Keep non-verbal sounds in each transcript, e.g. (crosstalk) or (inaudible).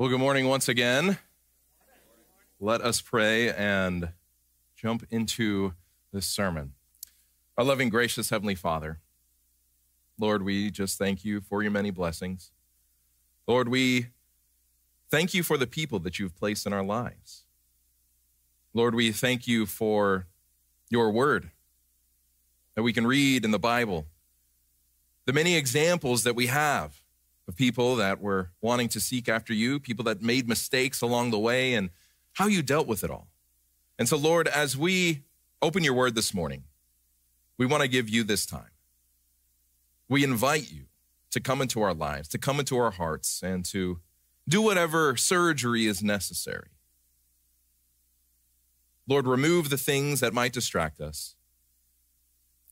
Well, good morning once again. Let us pray and jump into this sermon. Our loving, gracious Heavenly Father, Lord, we just thank you for your many blessings. Lord, we thank you for the people that you've placed in our lives. Lord, we thank you for your word that we can read in the Bible, the many examples that we have of people that were wanting to seek after you, people that made mistakes along the way, and how you dealt with it all. And so, Lord, as we open your word this morning, we want to give you this time. We invite you to come into our lives, to come into our hearts, and to do whatever surgery is necessary. Lord, remove the things that might distract us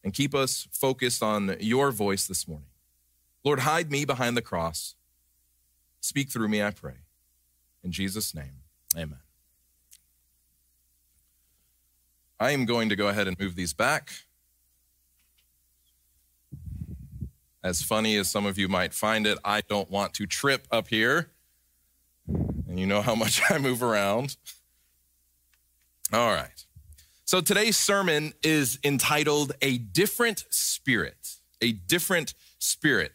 and keep us focused on your voice this morning. Lord, hide me behind the cross. Speak through me, I pray. In Jesus' name, amen. I am going to go ahead and move these back. As funny as some of you might find it, I don't want to trip up here. And you know how much (laughs) I move around. All right. So today's sermon is entitled A Different Spirit. A Different Spirit.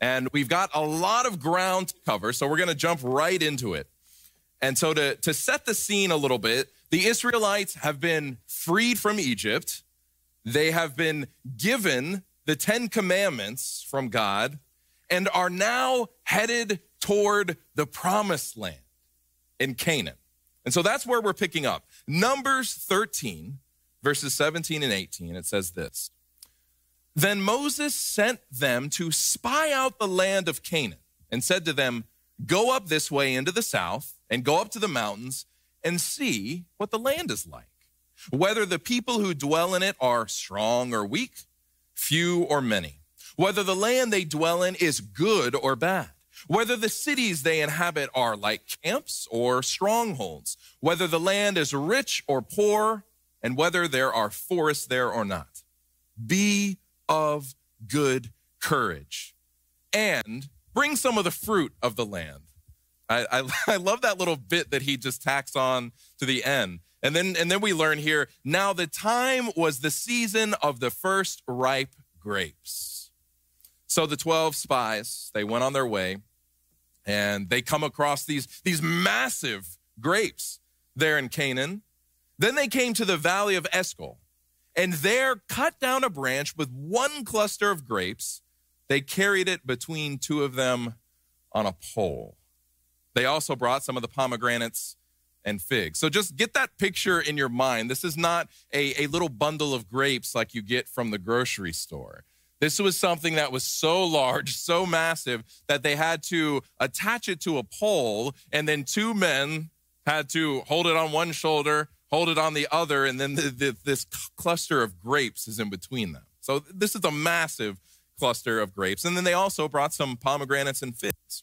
And we've got a lot of ground to cover, so we're going to jump right into it. And so, to, to set the scene a little bit, the Israelites have been freed from Egypt. They have been given the Ten Commandments from God and are now headed toward the promised land in Canaan. And so that's where we're picking up. Numbers 13, verses 17 and 18, it says this then Moses sent them to spy out the land of Canaan and said to them, Go up this way into the south and go up to the mountains and see what the land is like, whether the people who dwell in it are strong or weak, few or many, whether the land they dwell in is good or bad, whether the cities they inhabit are like camps or strongholds, whether the land is rich or poor, and whether there are forests there or not. Be of good courage and bring some of the fruit of the land. I, I, (laughs) I, love that little bit that he just tacks on to the end. And then, and then we learn here now the time was the season of the first ripe grapes. So the 12 spies, they went on their way and they come across these, these massive grapes there in Canaan. Then they came to the valley of Eshcol and there cut down a branch with one cluster of grapes. They carried it between two of them on a pole. They also brought some of the pomegranates and figs. So just get that picture in your mind. This is not a, a little bundle of grapes like you get from the grocery store. This was something that was so large, so massive, that they had to attach it to a pole, and then two men had to hold it on one shoulder, hold it on the other, and then the, the, this cluster of grapes is in between them. So this is a massive cluster of grapes. And then they also brought some pomegranates and figs.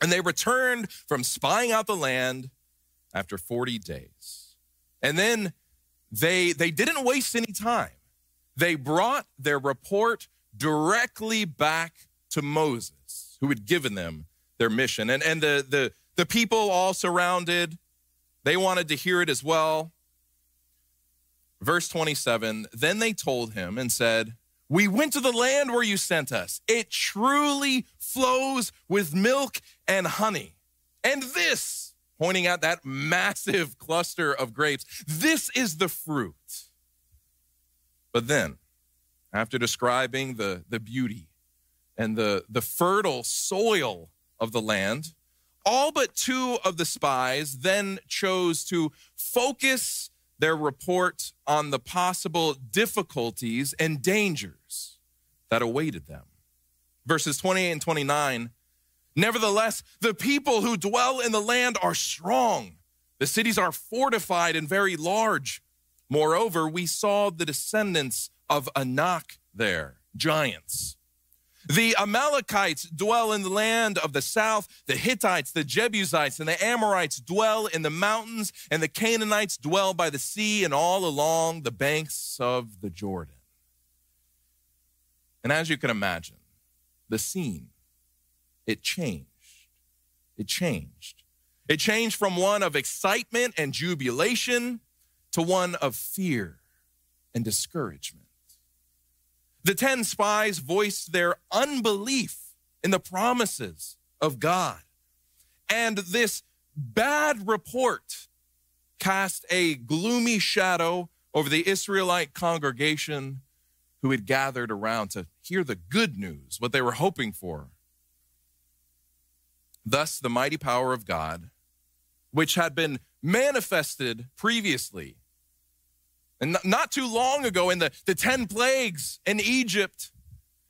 And they returned from spying out the land after 40 days. And then they, they didn't waste any time. They brought their report directly back to Moses, who had given them their mission. And, and the, the, the people all surrounded they wanted to hear it as well. Verse 27 Then they told him and said, We went to the land where you sent us. It truly flows with milk and honey. And this, pointing at that massive (laughs) cluster of grapes, this is the fruit. But then, after describing the, the beauty and the, the fertile soil of the land, all but two of the spies then chose to focus their report on the possible difficulties and dangers that awaited them. Verses 28 and 29 Nevertheless, the people who dwell in the land are strong. The cities are fortified and very large. Moreover, we saw the descendants of Anak there, giants. The Amalekites dwell in the land of the south. The Hittites, the Jebusites, and the Amorites dwell in the mountains, and the Canaanites dwell by the sea and all along the banks of the Jordan. And as you can imagine, the scene, it changed. It changed. It changed from one of excitement and jubilation to one of fear and discouragement. The 10 spies voiced their unbelief in the promises of God. And this bad report cast a gloomy shadow over the Israelite congregation who had gathered around to hear the good news, what they were hoping for. Thus, the mighty power of God, which had been manifested previously, and not too long ago in the, the 10 plagues in Egypt,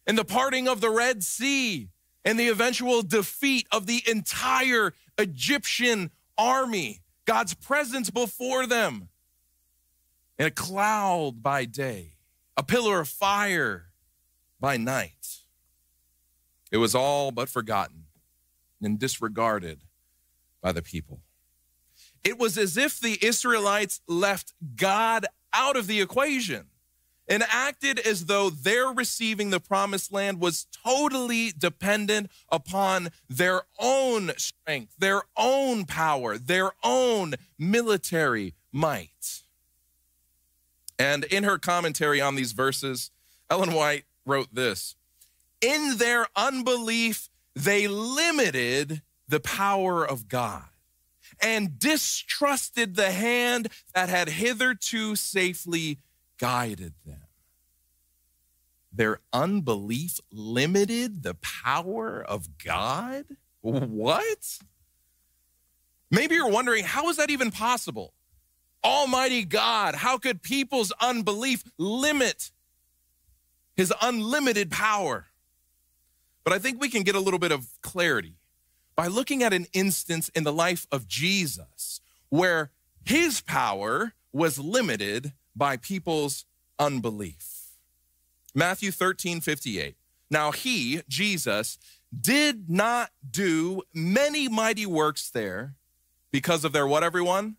in the parting of the Red Sea, and the eventual defeat of the entire Egyptian army, God's presence before them in a cloud by day, a pillar of fire by night. It was all but forgotten and disregarded by the people. It was as if the Israelites left God out of the equation and acted as though their receiving the promised land was totally dependent upon their own strength, their own power, their own military might. And in her commentary on these verses, Ellen White wrote this In their unbelief, they limited the power of God and distrusted the hand that had hitherto safely guided them. Their unbelief limited the power of God? What? Maybe you're wondering, how is that even possible? Almighty God, how could people's unbelief limit his unlimited power? But I think we can get a little bit of clarity by looking at an instance in the life of Jesus where his power was limited by people's unbelief. Matthew 13, 58. Now he, Jesus, did not do many mighty works there because of their what, everyone?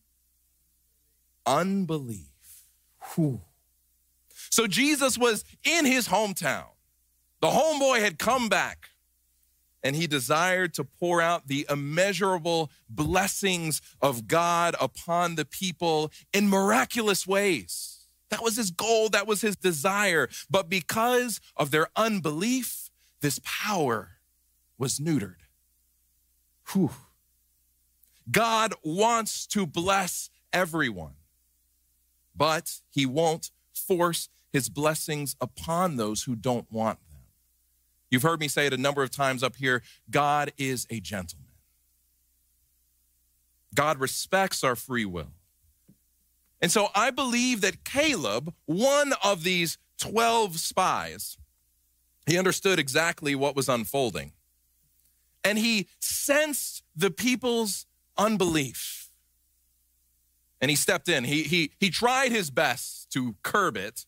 Unbelief. Whew. So Jesus was in his hometown. The homeboy had come back and he desired to pour out the immeasurable blessings of God upon the people in miraculous ways. That was his goal, that was his desire. But because of their unbelief, this power was neutered. Whew. God wants to bless everyone, but he won't force his blessings upon those who don't want. You've heard me say it a number of times up here God is a gentleman. God respects our free will. And so I believe that Caleb, one of these 12 spies, he understood exactly what was unfolding. And he sensed the people's unbelief. And he stepped in. He, he, he tried his best to curb it.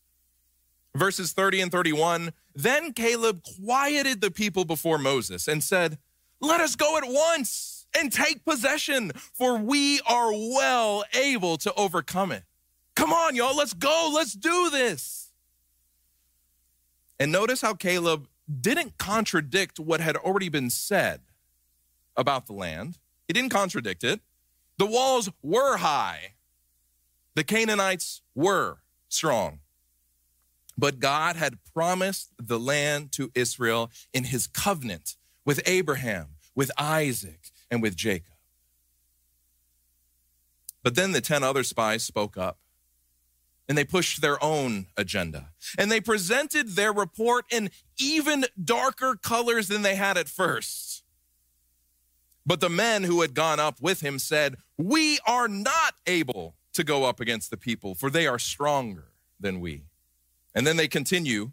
Verses 30 and 31 Then Caleb quieted the people before Moses and said, Let us go at once and take possession, for we are well able to overcome it. Come on, y'all, let's go, let's do this. And notice how Caleb didn't contradict what had already been said about the land, he didn't contradict it. The walls were high, the Canaanites were strong. But God had promised the land to Israel in his covenant with Abraham, with Isaac, and with Jacob. But then the 10 other spies spoke up and they pushed their own agenda. And they presented their report in even darker colors than they had at first. But the men who had gone up with him said, We are not able to go up against the people, for they are stronger than we. And then they continue.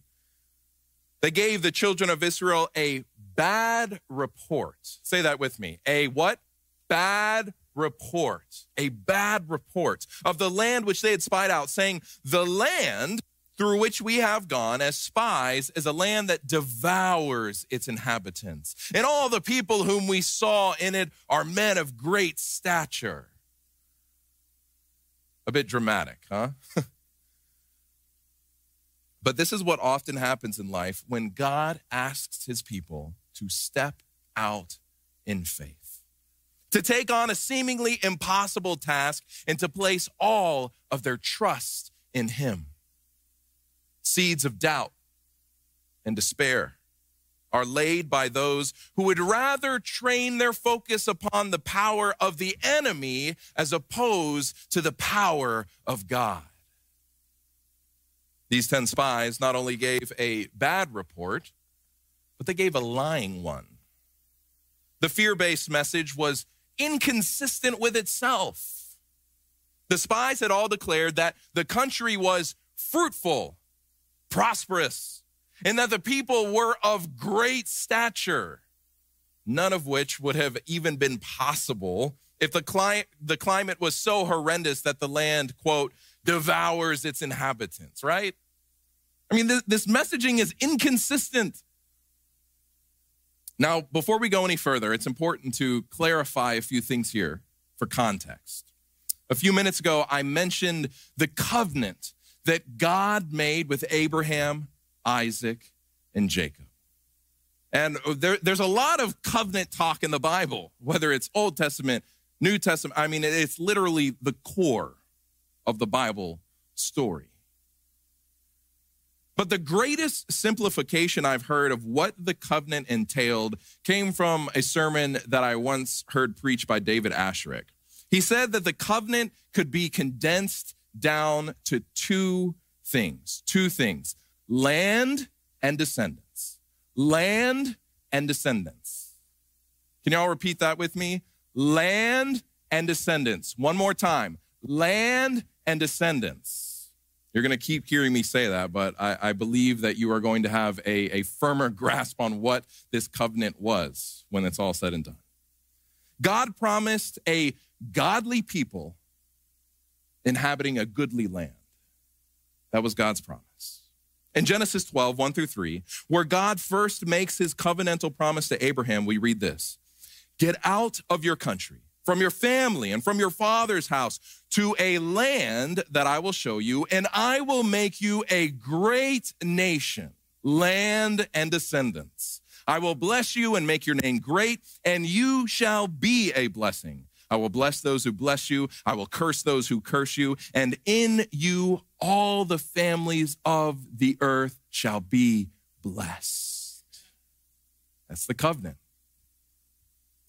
They gave the children of Israel a bad report. Say that with me. A what? Bad report. A bad report of the land which they had spied out, saying, The land through which we have gone as spies is a land that devours its inhabitants. And all the people whom we saw in it are men of great stature. A bit dramatic, huh? (laughs) but this is what often happens in life when God asks his people to step out in faith. to take on a seemingly impossible task and to place all of their trust in Him. Seeds of doubt and despair are laid by those who would rather train their focus upon the power of the enemy as opposed to the power of God. These 10 spies not only gave a bad report, but they gave a lying one. The fear based message was inconsistent with itself. The spies had all declared that the country was fruitful, prosperous, and that the people were of great stature, none of which would have even been possible if the, cli- the climate was so horrendous that the land, quote, devours its inhabitants, right? I mean, this, this messaging is inconsistent. Now, before we go any further, it's important to clarify a few things here for context. A few minutes ago, I mentioned the covenant that God made with Abraham, Isaac, and Jacob. And oh, there, there's a lot of covenant talk in the Bible, whether it's Old Testament, New Testament. I mean, it's literally the core of the Bible story. But the greatest simplification I've heard of what the covenant entailed came from a sermon that I once heard preached by David Asscherick. He said that the covenant could be condensed down to two things, two things land and descendants. Land and descendants. Can y'all repeat that with me? Land and descendants. One more time. Land and descendants. You're going to keep hearing me say that, but I, I, believe that you are going to have a, a firmer grasp on what this covenant was when it's all said and done. God promised a godly people inhabiting a goodly land. That was God's promise. In Genesis 12, 1 through 3, where God first makes his covenantal promise to Abraham, we read this Get out of your country from your family and from your father's house to a land that I will show you, and I will make you a great nation, land and descendants. I will bless you and make your name great, and you shall be a blessing. I will bless those who bless you. I will curse those who curse you. And in you, all the families of the earth shall be blessed. That's the covenant.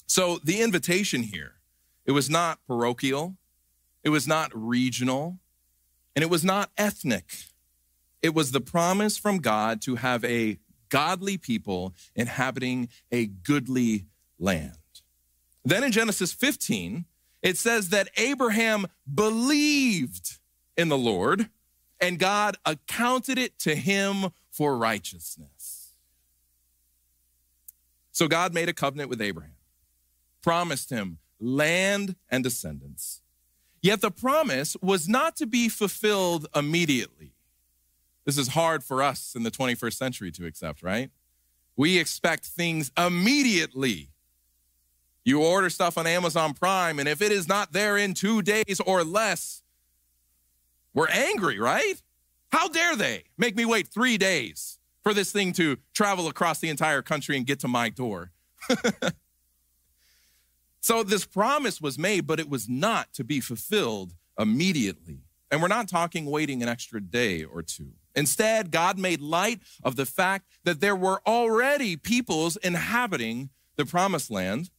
So the invitation here it was not parochial, it was not regional, and it was not ethnic. It was the promise from God to have a godly people inhabiting a goodly land. Then in Genesis 15, it says that Abraham believed in the Lord and God accounted it to him for righteousness. So God made a covenant with Abraham, promised him land and descendants. Yet the promise was not to be fulfilled immediately. This is hard for us in the 21st century to accept, right? We expect things immediately. You order stuff on Amazon Prime, and if it is not there in two days or less, we're angry, right? How dare they make me wait three days for this thing to travel across the entire country and get to my door? (laughs) So this promise was made, but it was not to be fulfilled immediately. And we're not talking waiting an extra day or two. Instead, God made light of the fact that there were already peoples inhabiting the promised land,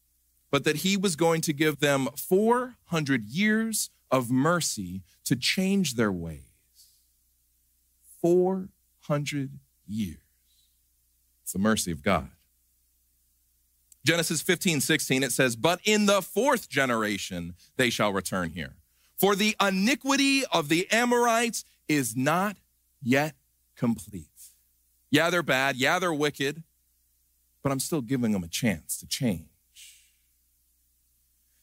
but that he was going to give them 400 years of mercy to change their ways. 400 years. It's the mercy of God. Genesis 15, 16, it says, But in the fourth generation they shall return here. For the iniquity of the Amorites is not yet complete. Yeah, they're bad. Yeah, they're wicked. But I'm still giving them a chance to change.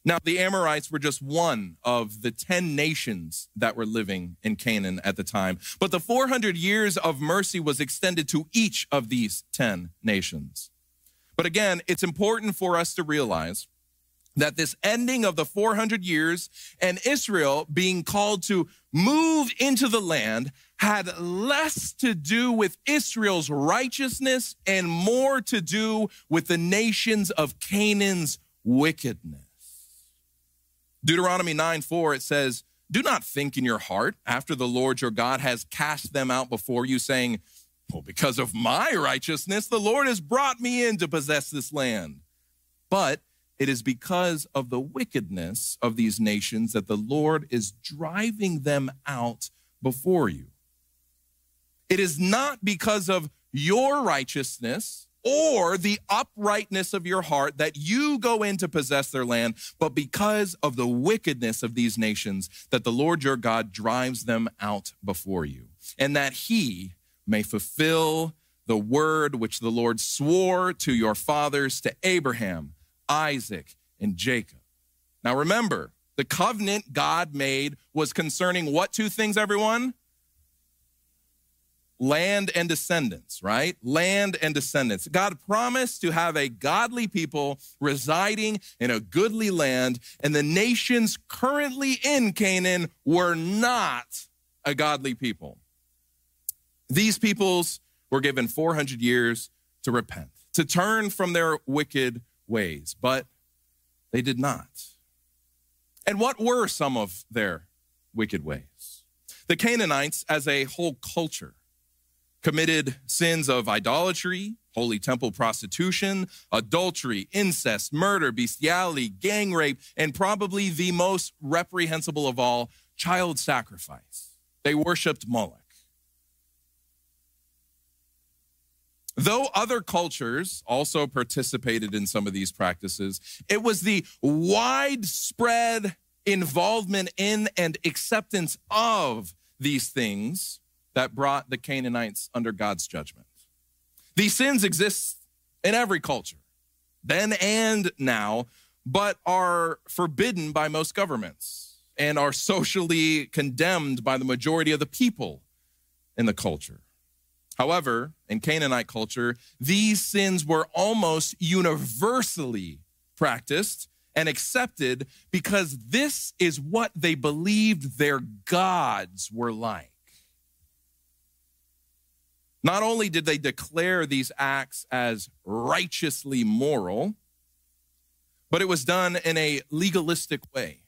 Now, the Amorites were just one of the 10 nations that were living in Canaan at the time. But the 400 years of mercy was extended to each of these 10 nations. But again, it's important for us to realize that this ending of the 400 years and Israel being called to move into the land had less to do with Israel's righteousness and more to do with the nations of Canaan's wickedness. Deuteronomy 9 4, it says, Do not think in your heart after the Lord your God has cast them out before you, saying, Because of my righteousness, the Lord has brought me in to possess this land. But it is because of the wickedness of these nations that the Lord is driving them out before you. It is not because of your righteousness or the uprightness of your heart that you go in to possess their land, but because of the wickedness of these nations that the Lord your God drives them out before you, and that he may fulfill the word which the Lord swore to your fathers, to Abraham, Isaac, and Jacob. Now remember, the covenant God made was concerning what two things, everyone? land and descendants, right? Land and descendants. God promised to have a godly people residing in a goodly land, and the nations currently in Canaan were not a godly people. These peoples were given 400 years to repent, to turn from their wicked ways, but they did not. And what were some of their wicked ways? The Canaanites, as a whole culture, committed sins of idolatry, holy temple prostitution, adultery, incest, murder, bestiality, gang rape, and probably the most reprehensible of all, child sacrifice. They worshiped Moloch. Though other cultures also participated in some of these practices, it was the widespread involvement in and acceptance of these things that brought the Canaanites under God's judgment. These sins exist in every culture, then and now, but are forbidden by most governments and are socially condemned by the majority of the people in the culture. However, in Canaanite culture, these sins were almost universally practiced and accepted because this is what they believed their gods were like. Not only did they declare these acts as righteously moral, but it was done in a legalistic way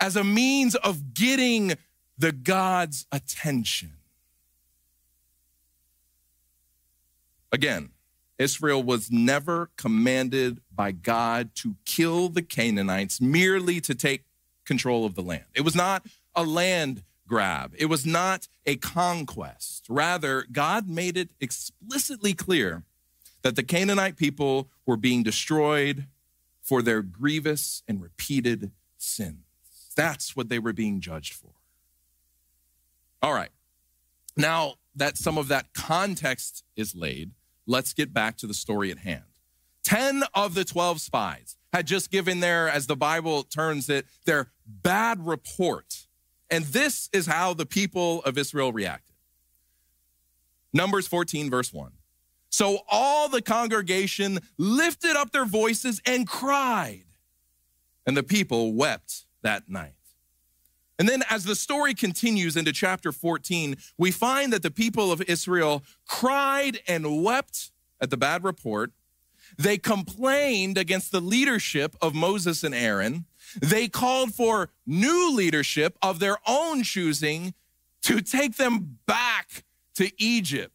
as a means of getting the God's attention. Again, Israel was never commanded by God to kill the Canaanites merely to take control of the land. It was not a land grab. It was not a conquest. Rather, God made it explicitly clear that the Canaanite people were being destroyed for their grievous and repeated sins. That's what they were being judged for. All right. Now that some of that context is laid, let's get back to the story at hand. 10 of the 12 spies had just given their, as the Bible turns it, their bad report and this is how the people of Israel reacted. Numbers 14, verse 1. So all the congregation lifted up their voices and cried, and the people wept that night. And then, as the story continues into chapter 14, we find that the people of Israel cried and wept at the bad report. They complained against the leadership of Moses and Aaron. They called for new leadership of their own choosing to take them back to Egypt,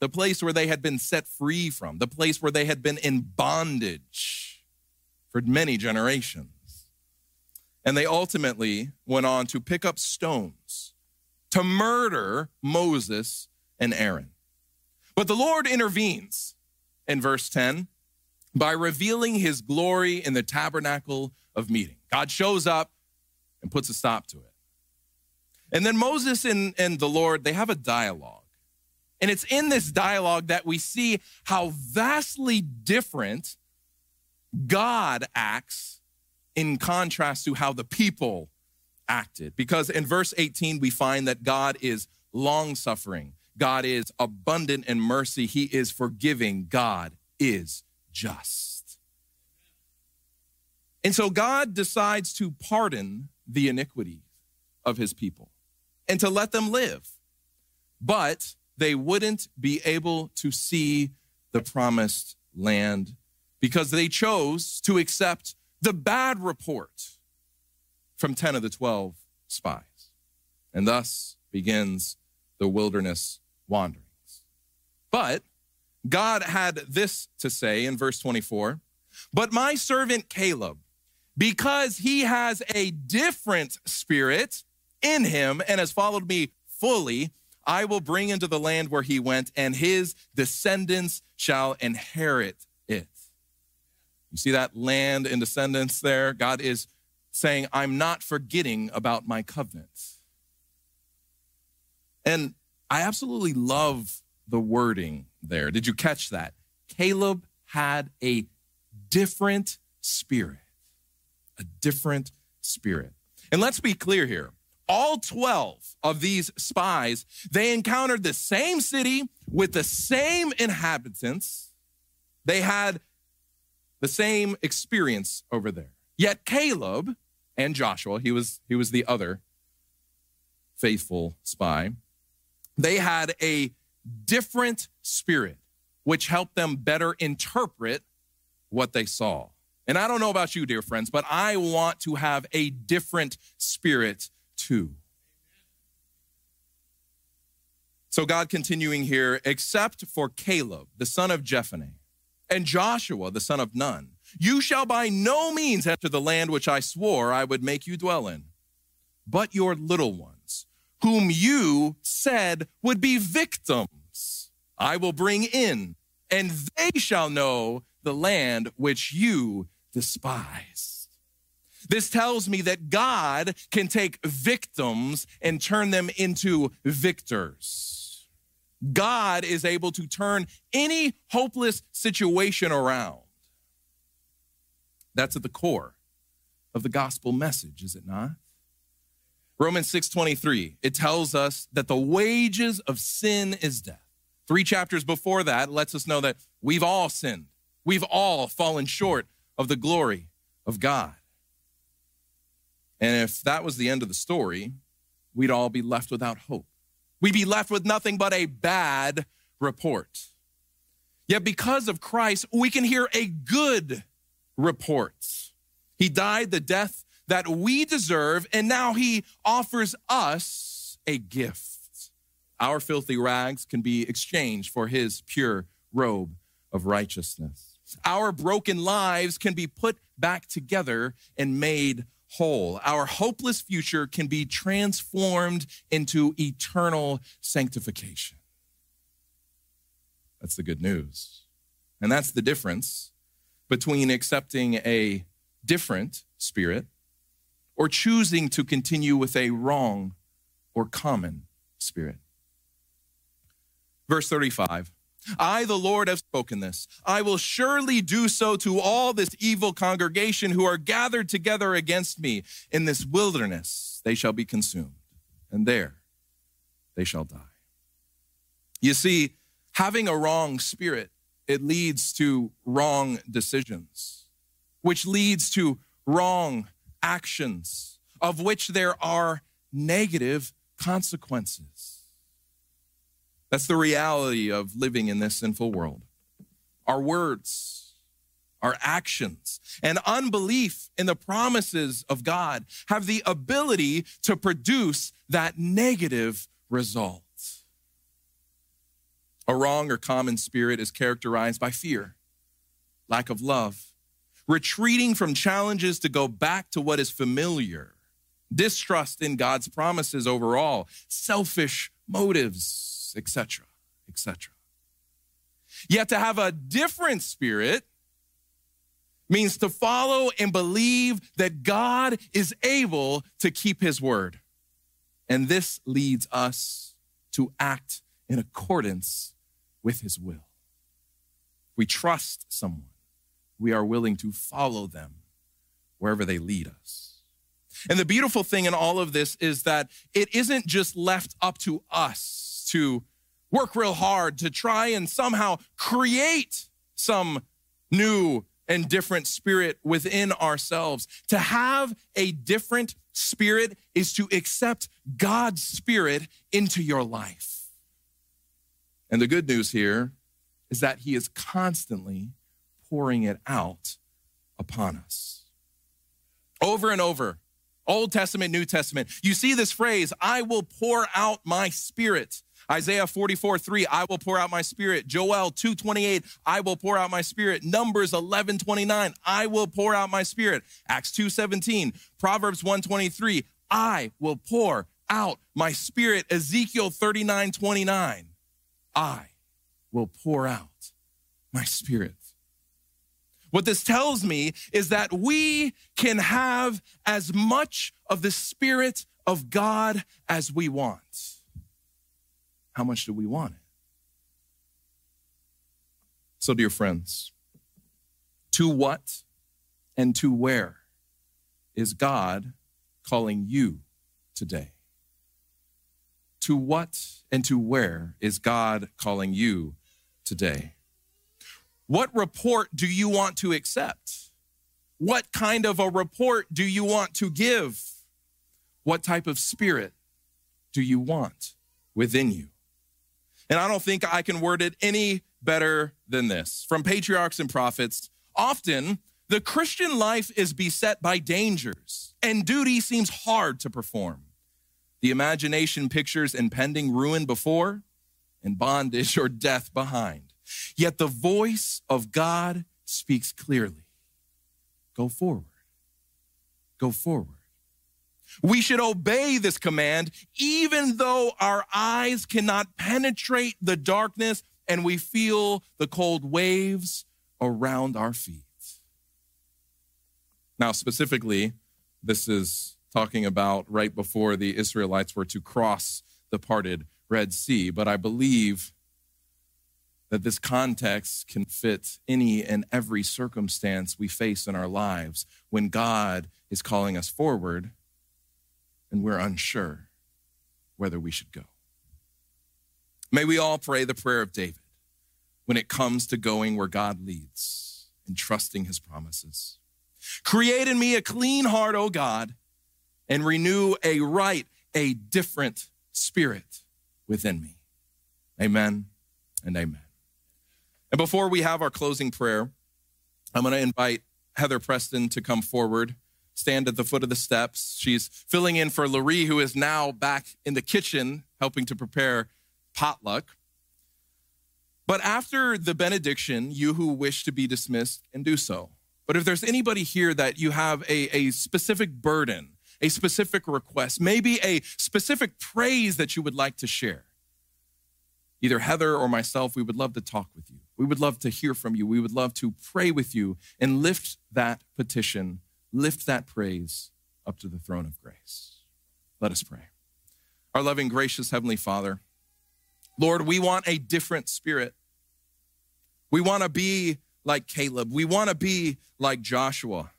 the place where they had been set free from, the place where they had been in bondage for many generations. And they ultimately went on to pick up stones to murder Moses and Aaron. But the Lord intervenes in verse 10 by revealing his glory in the tabernacle of meeting. God shows up and puts a stop to it. And then Moses and, and the Lord, they have a dialogue. And it's in this dialogue that we see how vastly different God acts in contrast to how the people acted. Because in verse 18, we find that God is long suffering, God is abundant in mercy, He is forgiving, God is just. And so God decides to pardon the iniquity of his people and to let them live. But they wouldn't be able to see the promised land because they chose to accept the bad report from 10 of the 12 spies. And thus begins the wilderness wanderings. But God had this to say in verse 24 But my servant Caleb, because he has a different spirit in him and has followed me fully, I will bring into the land where he went, and his descendants shall inherit it. You see that land and descendants there? God is saying, I'm not forgetting about my covenant. And I absolutely love the wording there. Did you catch that? Caleb had a different spirit, a different spirit. And let's be clear here. All 12 of these spies, they encountered the same city with the same inhabitants. They had the same experience over there. Yet Caleb and Joshua, he was he was the other faithful spy. They had a different spirit which helped them better interpret what they saw. And I don't know about you, dear friends, but I want to have a different spirit too. So, God continuing here, except for Caleb, the son of Jephunneh, and Joshua, the son of Nun, you shall by no means enter the land which I swore I would make you dwell in, but your little ones, whom you said would be victims, I will bring in, and they shall know the land which you despise. This tells me that God can take victims and turn them into victors. God is able to turn any hopeless situation around. That's at the core of the gospel message, is it not? Romans 6:23, it tells us that the wages of sin is death. Three chapters before that lets us know that we've all sinned. We've all fallen short of the glory of God. And if that was the end of the story, we'd all be left without hope. We'd be left with nothing but a bad report. Yet because of Christ, we can hear a good report. He died the death that we deserve, and now he offers us a gift. Our filthy rags can be exchanged for his pure robe of righteousness. Our broken lives can be put back together and made whole. Our hopeless future can be transformed into eternal sanctification. That's the good news. And that's the difference between accepting a different spirit or choosing to continue with a wrong or common spirit. Verse 35 I, the Lord, have spoken this. I will surely do so to all this evil congregation who are gathered together against me. In this wilderness they shall be consumed, and there they shall die. You see, having a wrong spirit it leads to wrong decisions, which leads to wrong actions, of which there are negative consequences. That's the reality of living in this sinful world. Our words, our actions, and unbelief in the promises of God have the ability to produce that negative result. A wrong or common spirit is characterized by fear, lack of love, retreating from challenges to go back to what is familiar, distrust in God's promises overall, selfish motives, etc., etc. Yet to have a different spirit means to follow and believe that God is able to keep his word. And this leads us to act in accordance with his will. We trust someone. We are willing to follow them wherever they lead us. And the beautiful thing in all of this is that it isn't just left up to to work real hard to try and somehow create some new and different spirit within ourselves. To have a different spirit is to accept God's spirit into your life. And the good news here is that he is constantly pouring it out upon us. Over and over Old Testament, New Testament. You see this phrase, I will pour out my spirit. Isaiah 44, 3, I will pour out my spirit. Joel 2, 28, I will pour out my spirit. Numbers 11, 29, I will pour out my spirit. Acts 2, 17, Proverbs 1, 23, I will pour out my spirit. Ezekiel 39, 29, I will pour out my spirit. What this tells me is that we can have as much of the Spirit of God as we want. How much do we want it? So, dear friends, to what and to where is God calling you today? To what and to where is God calling you today? What report do you want to accept? What kind of a report do you want to give? What type of spirit do you want within you? And I don't think I can word it any better than this. From patriarchs and prophets, often the Christian life is beset by dangers, and duty seems hard to perform. The imagination pictures impending ruin before and bondage or death behind. Yet the voice of God speaks clearly go forward. Go forward. We should obey this command, even though our eyes cannot penetrate the darkness and we feel the cold waves around our feet. Now, specifically, this is talking about right before the Israelites were to cross the parted Red Sea, but I believe that this context can fit any and every circumstance we face in our lives when God is calling us forward and we're unsure whether we should go. May we all pray the prayer of David when it comes to going where God leads and trusting his promises. Create in me a clean heart, O God, and renew a right, a different spirit within me. Amen and amen. And before we have our closing prayer, I'm going to invite Heather Preston to come forward, stand at the foot of the steps. She's filling in for Laurie, who is now back in the kitchen helping to prepare potluck. But after the benediction, you who wish to be dismissed can do so. But if there's anybody here that you have a, a specific burden, a specific request, maybe a specific praise that you would like to share, either Heather or myself, we would love to talk with you. We would love to hear from you. We would love to pray with you and lift that petition, lift that praise up to the throne of grace. Let us pray. Our loving, gracious Heavenly Father, Lord, we want a different spirit. We want to be like Caleb. We want to be like Joshua.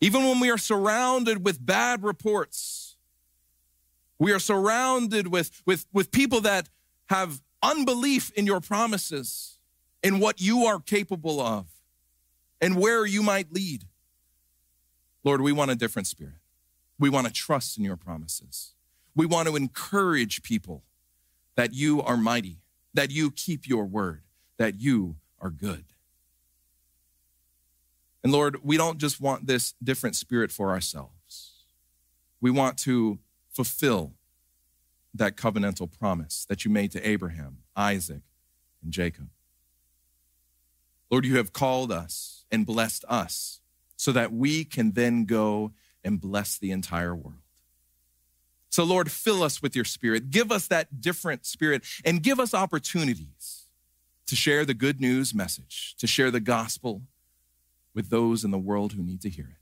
Even when we are surrounded with bad reports, we are surrounded with, with, with people that have unbelief in your promises, in what you are capable of, and where you might lead. Lord, we want a different spirit. We want to trust in your promises. We want to encourage people that you are mighty, that you keep your word, that you are good. And Lord, we don't just want this different spirit for ourselves. We want to fulfill that covenantal promise that you made to Abraham, Isaac, and Jacob. Lord, you have called us and blessed us so that we can then go and bless the entire world. So, Lord, fill us with your spirit. Give us that different spirit and give us opportunities to share the good news message, to share the gospel with those in the world who need to hear it.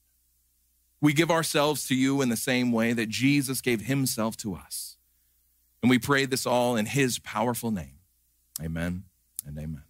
We give ourselves to you in the same way that Jesus gave himself to us. And we pray this all in his powerful name. Amen and amen.